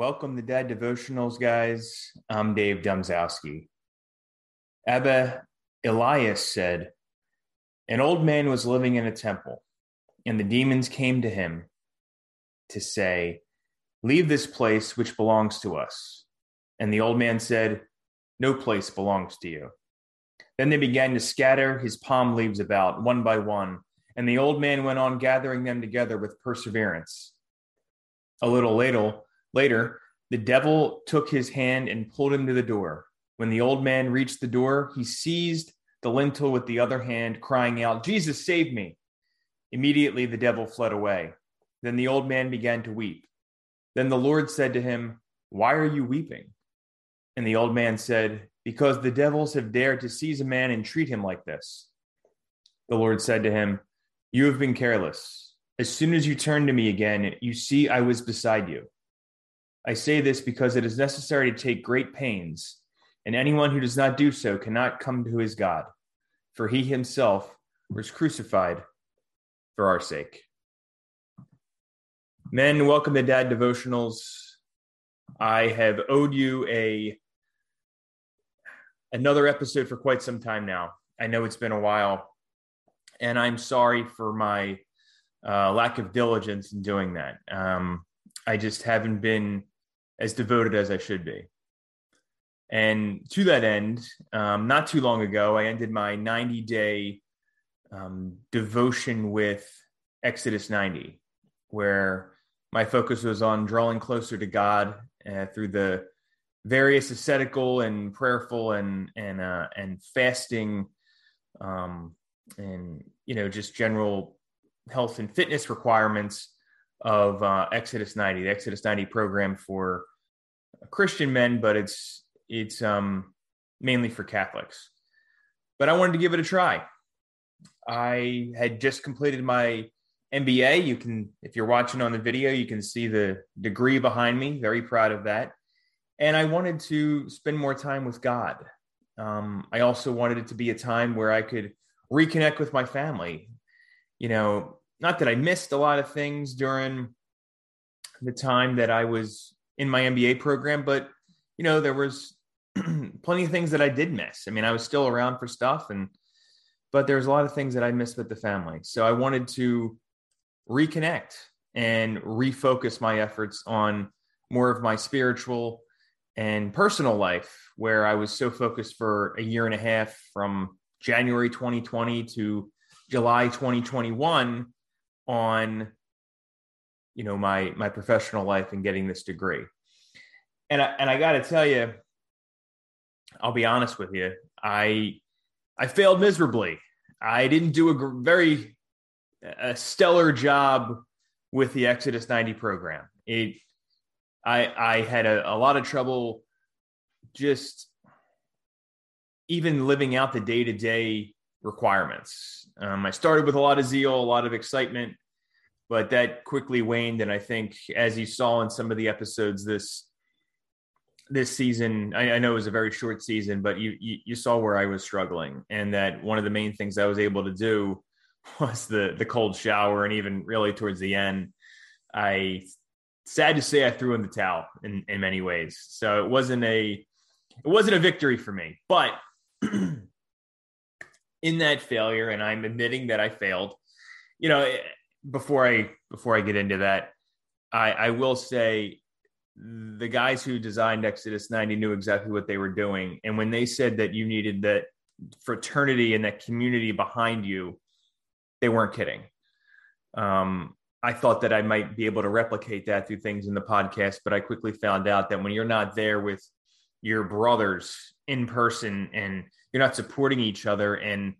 Welcome to Dad Devotionals, guys. I'm Dave Domzowski. Abba Elias said, An old man was living in a temple, and the demons came to him to say, Leave this place which belongs to us. And the old man said, No place belongs to you. Then they began to scatter his palm leaves about one by one, and the old man went on gathering them together with perseverance. A little later, Later, the devil took his hand and pulled him to the door. When the old man reached the door, he seized the lintel with the other hand, crying out, Jesus, save me. Immediately the devil fled away. Then the old man began to weep. Then the Lord said to him, Why are you weeping? And the old man said, Because the devils have dared to seize a man and treat him like this. The Lord said to him, You have been careless. As soon as you turn to me again, you see I was beside you I say this because it is necessary to take great pains, and anyone who does not do so cannot come to his God, for he himself was crucified for our sake. Men, welcome to Dad Devotionals. I have owed you a another episode for quite some time now. I know it's been a while, and I'm sorry for my uh, lack of diligence in doing that. Um, I just haven't been as devoted as I should be. And to that end, um, not too long ago, I ended my 90 day um, devotion with Exodus 90, where my focus was on drawing closer to God uh, through the various ascetical and prayerful and and uh, and fasting um, and you know just general health and fitness requirements of uh, Exodus 90, the Exodus 90 program for Christian men, but it's it's um, mainly for Catholics. But I wanted to give it a try. I had just completed my MBA. You can, if you're watching on the video, you can see the degree behind me. Very proud of that. And I wanted to spend more time with God. Um, I also wanted it to be a time where I could reconnect with my family. You know, not that I missed a lot of things during the time that I was in my MBA program, but you know, there was plenty of things that I did miss. I mean, I was still around for stuff and but there's a lot of things that I missed with the family. So I wanted to reconnect and refocus my efforts on more of my spiritual and personal life where I was so focused for a year and a half from January 2020 to July 2021 on you know my my professional life and getting this degree. And I, and I got to tell you I'll be honest with you I I failed miserably. I didn't do a very a stellar job with the Exodus 90 program. It I I had a, a lot of trouble just even living out the day to day requirements. Um, I started with a lot of zeal, a lot of excitement, but that quickly waned. And I think, as you saw in some of the episodes this this season, I, I know it was a very short season, but you, you you saw where I was struggling, and that one of the main things I was able to do was the the cold shower, and even really towards the end, I sad to say I threw in the towel in in many ways. So it wasn't a it wasn't a victory for me, but in that failure, and I'm admitting that I failed. You know, before I before I get into that, I, I will say the guys who designed Exodus 90 knew exactly what they were doing. And when they said that you needed that fraternity and that community behind you, they weren't kidding. Um, I thought that I might be able to replicate that through things in the podcast, but I quickly found out that when you're not there with your brothers in person and you're not supporting each other and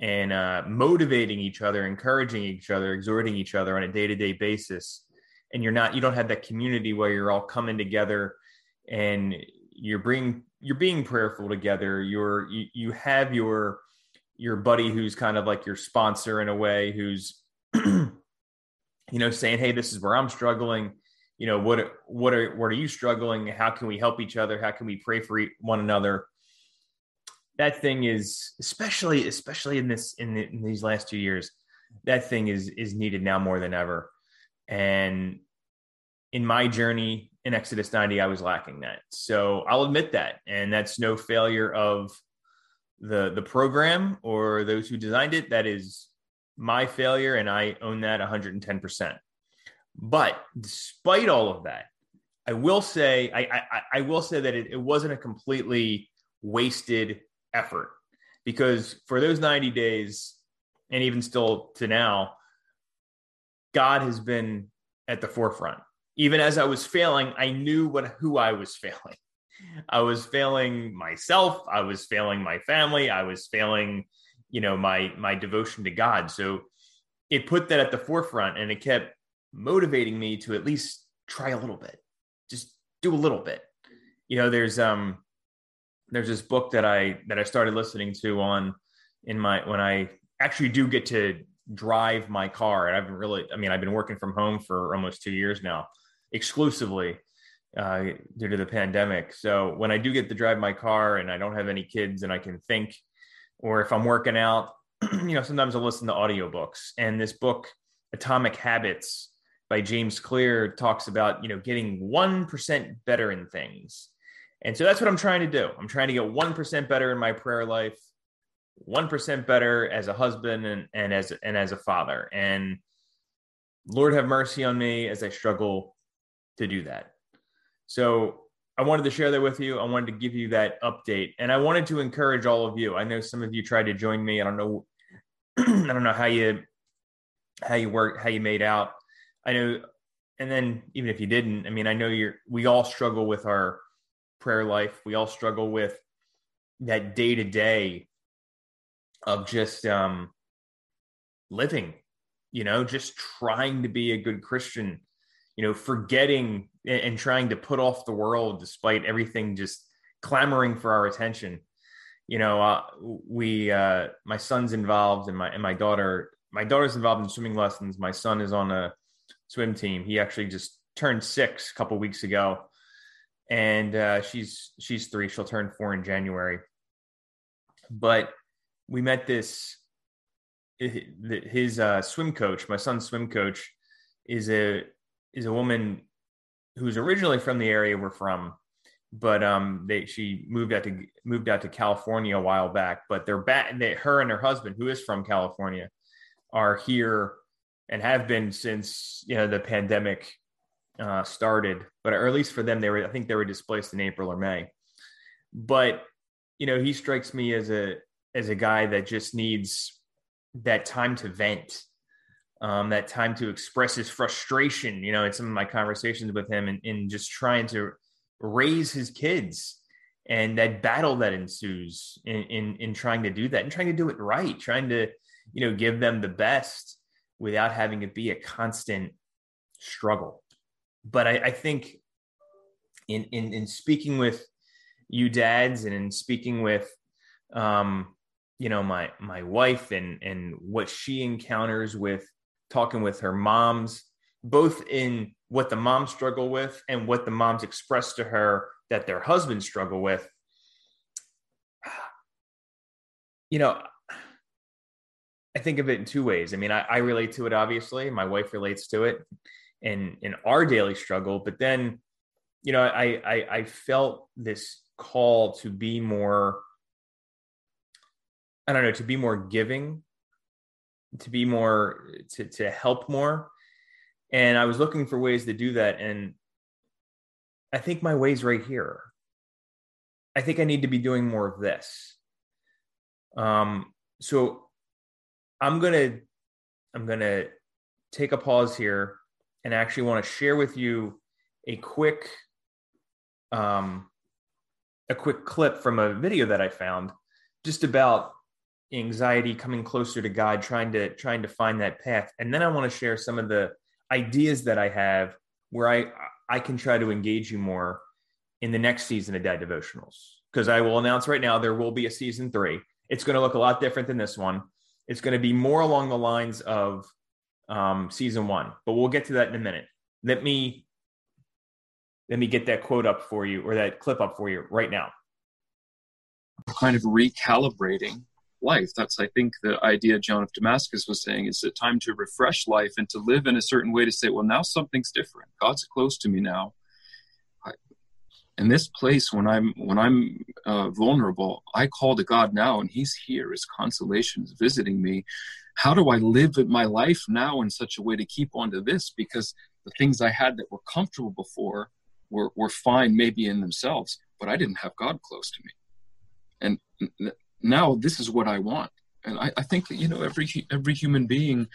and uh, motivating each other, encouraging each other, exhorting each other on a day to day basis, and you're not you don't have that community where you're all coming together and you're being you're being prayerful together. You're you, you have your your buddy who's kind of like your sponsor in a way who's you know saying hey this is where i'm struggling. You know what what are what are you struggling? How can we help each other? How can we pray for one another that thing is especially especially in this in, the, in these last two years that thing is is needed now more than ever. And in my journey in exodus 90 i was lacking that. So i'll admit that. And that's no failure of the the program or those who designed it. That is my failure and i own that 110% but despite all of that i will say i i, I will say that it, it wasn't a completely wasted effort. Because for those 90 days and even still to now god has been at the forefront. Even as i was failing i knew what who i was failing. I was failing myself. I was failing my family. I was failing you know my my devotion to god. So it put that at the forefront and it kept motivating me to at least try a little bit. Just do a little bit. You know there's um there's this book that I that I started listening to on in my when I actually do get to drive my car. And I've been really, I mean, I've been working from home for almost two years now, exclusively uh, due to the pandemic. So when I do get to drive my car and I don't have any kids and I can think, or if I'm working out, you know, sometimes I'll listen to audiobooks. And this book, Atomic Habits by James Clear, talks about, you know, getting 1% better in things. And so that's what I'm trying to do. I'm trying to get 1% better in my prayer life, 1% better as a husband and, and as and as a father. And Lord have mercy on me as I struggle to do that. So I wanted to share that with you. I wanted to give you that update. And I wanted to encourage all of you. I know some of you tried to join me. I don't know I don't know how you how you work, how you made out. I know and then even if you didn't, I mean, I know you're we all struggle with our prayer life. We all struggle with that day to day of just um, living, you know, just trying to be a good Christian, you know, forgetting and, and trying to put off the world despite everything just clamoring for our attention. You know, uh, we, uh, my son's involved and my, and my daughter, my daughter's involved in swimming lessons. My son is on a swim team. He actually just turned six a couple weeks ago and uh, she's she's three. She'll turn four in January. But we met this his uh, swim coach. My son's swim coach is a is a woman who's originally from the area we're from, but um, they she moved out to moved out to California a while back. But they're back. They, her and her husband, who is from California, are here and have been since you know the pandemic uh, started, but or at least for them, they were I think they were displaced in April or May. But you know, he strikes me as a as a guy that just needs that time to vent, um, that time to express his frustration. You know, in some of my conversations with him, and, and just trying to raise his kids and that battle that ensues in, in in trying to do that and trying to do it right trying to you know give them the best without having it be a constant struggle but I, I think in, in in speaking with you dads and in speaking with um you know my my wife and and what she encounters with talking with her moms both in what the moms struggle with and what the moms express to her that their husbands struggle with you know i think of it in two ways. I mean I, I relate to it obviously. My wife relates to it in in our daily struggle but then you know I, I i felt this call to be more i don't know to be more giving to be more to to help more. And i was looking for ways to do that and i think my way's right here. I think i need to be doing more of this. Um so i'm gonna i'm gonna take a pause here and actually want to share with you a quick um, a quick clip from a video that I found just about anxiety coming closer to God, trying to trying to find that path. And then I want to share some of the ideas that I have where I I can try to engage you more in the next season of Dad Devotionals. Because I will announce right now there will be a season three. It's going to look a lot different than this one. It's going to be more along the lines of um, season one, but we'll get to that in a minute. Let me let me get that quote up for you or that clip up for you right now. Kind of recalibrating life. That's, I think, the idea John of Damascus was saying is it time to refresh life and to live in a certain way to say, well, now something's different. God's close to me now. In this place, when I'm when I'm uh, vulnerable, I call to God now, and He's here. His consolation is visiting me. How do I live my life now in such a way to keep on to this? Because the things I had that were comfortable before were, were fine, maybe in themselves, but I didn't have God close to me. And now this is what I want. And I, I think that, you know, every, every human being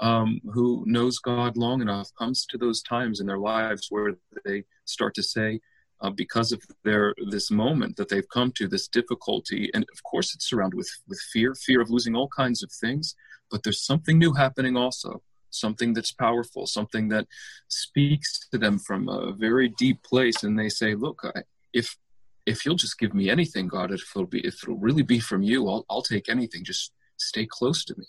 um, who knows God long enough comes to those times in their lives where they start to say, uh, because of their this moment that they've come to, this difficulty, and of course it's surrounded with with fear, fear of losing all kinds of things. But there's something new happening also, something that's powerful, something that speaks to them from a very deep place, and they say, "Look, I, if if you'll just give me anything, God, if it'll be, if it'll really be from you, I'll, I'll take anything. Just stay close to me.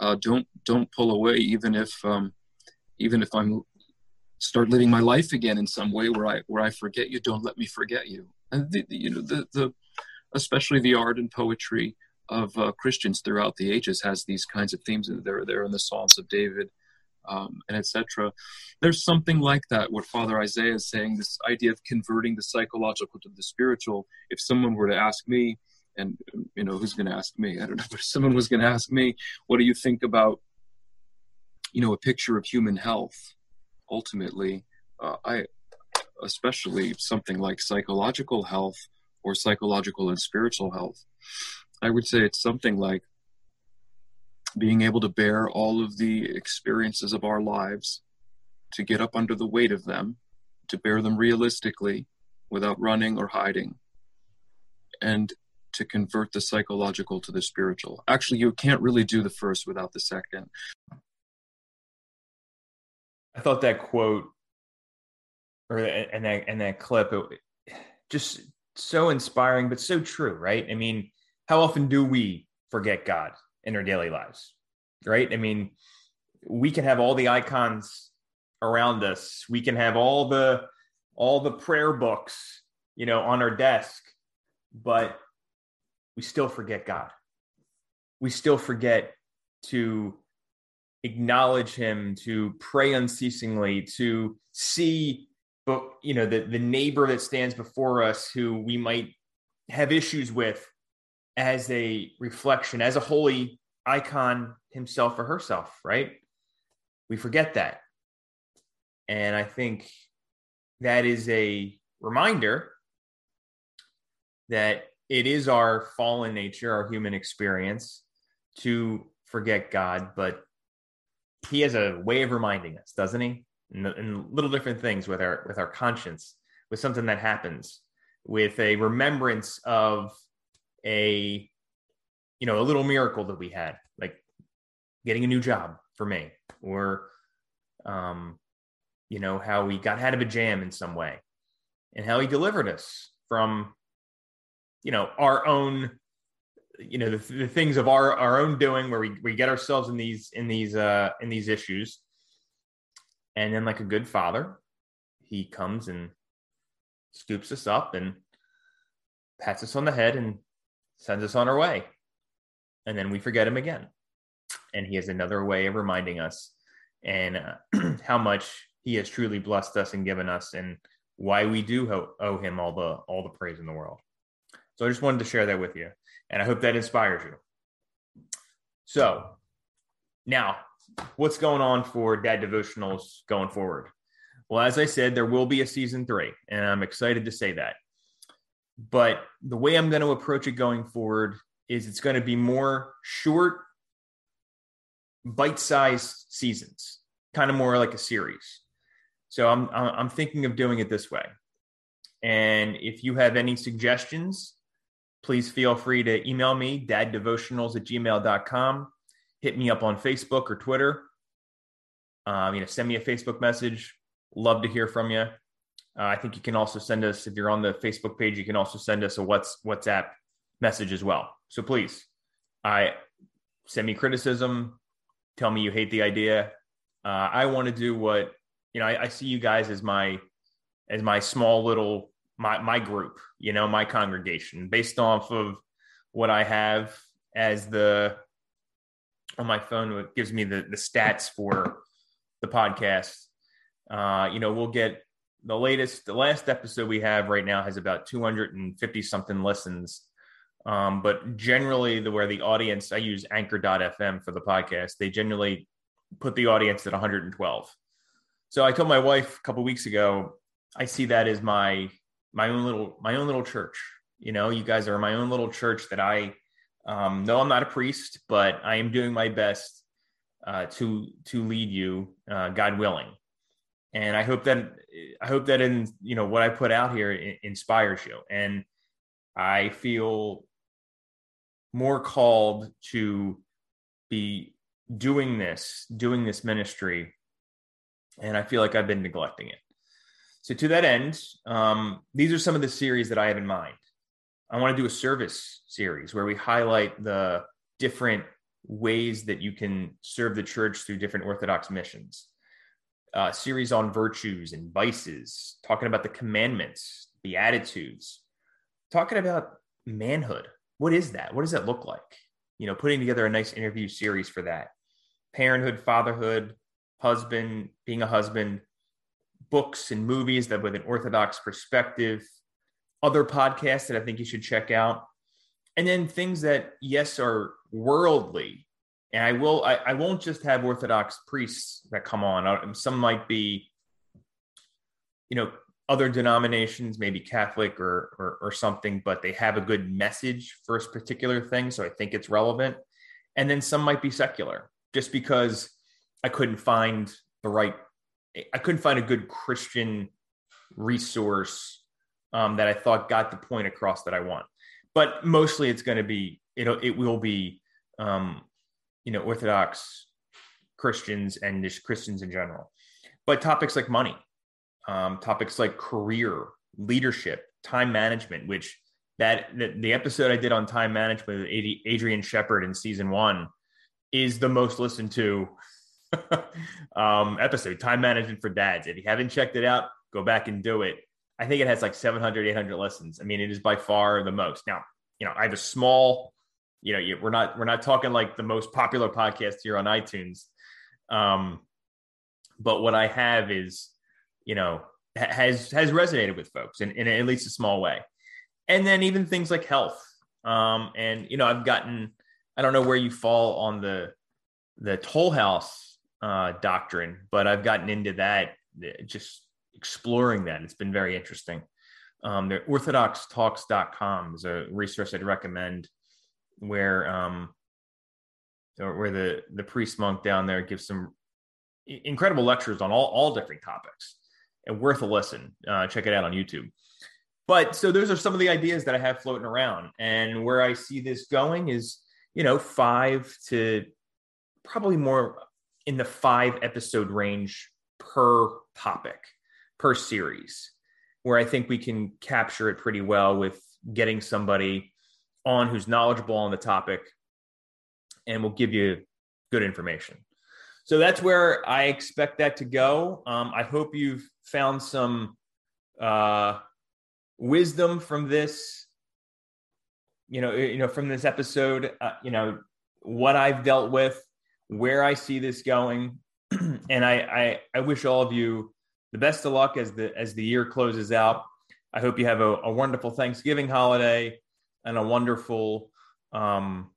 Uh, don't, don't pull away, even if, um, even if I'm start living my life again in some way where I, where I forget you. Don't let me forget you. And the, the, you know, the, the, especially the art and poetry of uh, Christians throughout the ages has these kinds of themes. They're there in the Psalms of David um, and etc. There's something like that. What Father Isaiah is saying, this idea of converting the psychological to the spiritual. If someone were to ask me, and you know who's going to ask me, I don't know, but if someone was going to ask me, what do you think about, you know, a picture of human health? Ultimately, uh, I, especially something like psychological health or psychological and spiritual health. I would say it's something like being able to bear all of the experiences of our lives, to get up under the weight of them, to bear them realistically without running or hiding, and to convert the psychological to the spiritual. Actually, you can't really do the first without the second. I thought that quote or and that and that clip it, just so inspiring but so true, right? I mean, how often do we forget God? in our daily lives, right? I mean, we can have all the icons around us. We can have all the all the prayer books, you know, on our desk, but we still forget God. We still forget to acknowledge him, to pray unceasingly, to see but you know the the neighbor that stands before us who we might have issues with as a reflection, as a holy icon himself or herself, right? We forget that. And I think that is a reminder that it is our fallen nature, our human experience to forget God, but he has a way of reminding us, doesn't he? In, little different things with our with our conscience, with something that happens, with a remembrance of a you know a little miracle that we had like getting a new job for me or um you know how we got out of a jam in some way and how he delivered us from you know our own you know the, the things of our our own doing where we, we get ourselves in these in these uh in these issues and then like a good father he comes and scoops us up and pats us on the head and sends us on our way. And then we forget him again. And he has another way of reminding us and uh, how much he has truly blessed us and given us and why we do ho- owe him all the all the praise in the world. So I just wanted to share that with you and I hope that inspires you. So, now, what's going on for dad devotionals going forward? Well, as I said, there will be a season 3 and I'm excited to say that. But the way I'm going to approach it going forward is it's going to be more short, bite sized seasons, kind of more like a series. So I'm, I'm thinking of doing it this way. And if you have any suggestions, please feel free to email me, daddevotionals at gmail.com. Hit me up on Facebook or Twitter. Um, you know, send me a Facebook message. Love to hear from you. Uh, I think you can also send us, if you're on the Facebook page, you can also send us a what's WhatsApp message as well. So please, I send me criticism, tell me you hate the idea. Uh, I want to do what you know. I, I see you guys as my as my small little my my group, you know, my congregation, based off of what I have as the on my phone. It gives me the the stats for the podcast. Uh, you know, we'll get the latest, the last episode we have right now has about 250 something listens. Um, but generally, the where the audience, I use Anchor.fm for the podcast. They generally put the audience at 112. So I told my wife a couple weeks ago, I see that as my my own little my own little church. You know, you guys are my own little church that I um, no, I'm not a priest, but I am doing my best uh, to to lead you, uh, God willing. And I hope that I hope that in you know what I put out here inspires you. And I feel more called to be doing this, doing this ministry, and I feel like I've been neglecting it. So to that end, um, these are some of the series that I have in mind. I want to do a service series where we highlight the different ways that you can serve the church through different Orthodox missions. Uh, series on virtues and vices, talking about the commandments, the Beatitudes, talking about manhood. What is that? What does that look like? You know, putting together a nice interview series for that. Parenthood, fatherhood, husband, being a husband, books and movies that with an Orthodox perspective, other podcasts that I think you should check out. And then things that, yes, are worldly. And I will, I, I won't just have Orthodox priests that come on. Some might be, you know, other denominations, maybe Catholic or, or, or something, but they have a good message for a particular thing. So I think it's relevant. And then some might be secular, just because I couldn't find the right, I couldn't find a good Christian resource um, that I thought got the point across that I want. But mostly, it's going to be it'll it will be um, you know Orthodox Christians and just Christians in general. But topics like money, um, topics like career, leadership, time management, which that the, the episode I did on time management with Adrian Shepard in season one is the most listened to um, episode, time management for dads. If you haven't checked it out, go back and do it. I think it has like 700, 800 listens. I mean, it is by far the most. Now, you know, I have a small, you know, we're not we're not talking like the most popular podcast here on iTunes, um, but what I have is, you know, has has resonated with folks in, in at least a small way, and then even things like health, um, and you know, I've gotten, I don't know where you fall on the the toll house uh, doctrine, but I've gotten into that just exploring that. It's been very interesting. Um, the orthodoxtalks.com is a resource I'd recommend where um, where the the priest monk down there gives some incredible lectures on all all different topics and worth a listen. Uh, check it out on YouTube. But so those are some of the ideas that I have floating around, and where I see this going is you know five to probably more in the five episode range per topic per series, where I think we can capture it pretty well with getting somebody on who's knowledgeable on the topic and will give you good information. So that's where I expect that to go. Um, I hope you've found some uh, wisdom from this. You know, you know, from this episode. Uh, you know what I've dealt with, where I see this going, and I, I, I wish all of you the best of luck as the as the year closes out. I hope you have a, a wonderful Thanksgiving holiday and a wonderful um,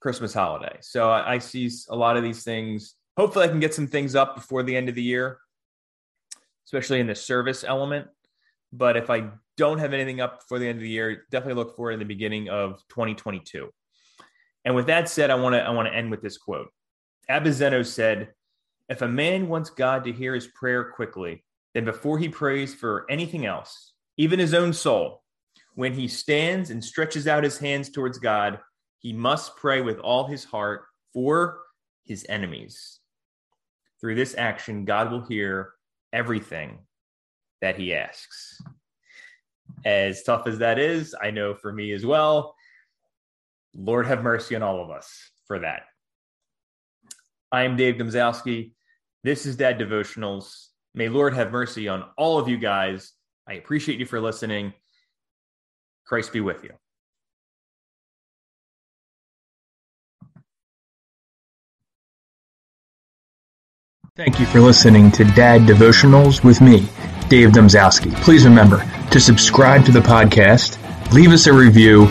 Christmas holiday. So I, I see a lot of these things. Hopefully, I can get some things up before the end of the year, especially in the service element. But if I don't have anything up before the end of the year, definitely look for it in the beginning of 2022. And with that said, I want to I want to end with this quote. Abba Zeno said, if a man wants God to hear his prayer quickly, then before he prays for anything else, even his own soul, when he stands and stretches out his hands towards God, he must pray with all his heart for his enemies. Through this action, God will hear everything that he asks. As tough as that is, I know for me as well, Lord have mercy on all of us for that. I am Dave Domzowski. This is Dad Devotionals. May Lord have mercy on all of you guys. I appreciate you for listening. Christ be with you. Thank you for listening to Dad Devotionals with me, Dave Domzowski. Please remember to subscribe to the podcast, leave us a review,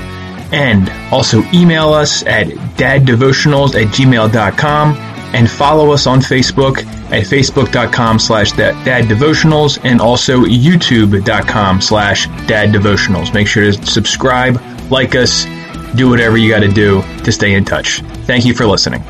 and also email us at daddevotionals at gmail.com and follow us on Facebook at facebook.com slash daddevotionals and also youtube.com slash daddevotionals. Make sure to subscribe, like us, do whatever you got to do to stay in touch. Thank you for listening.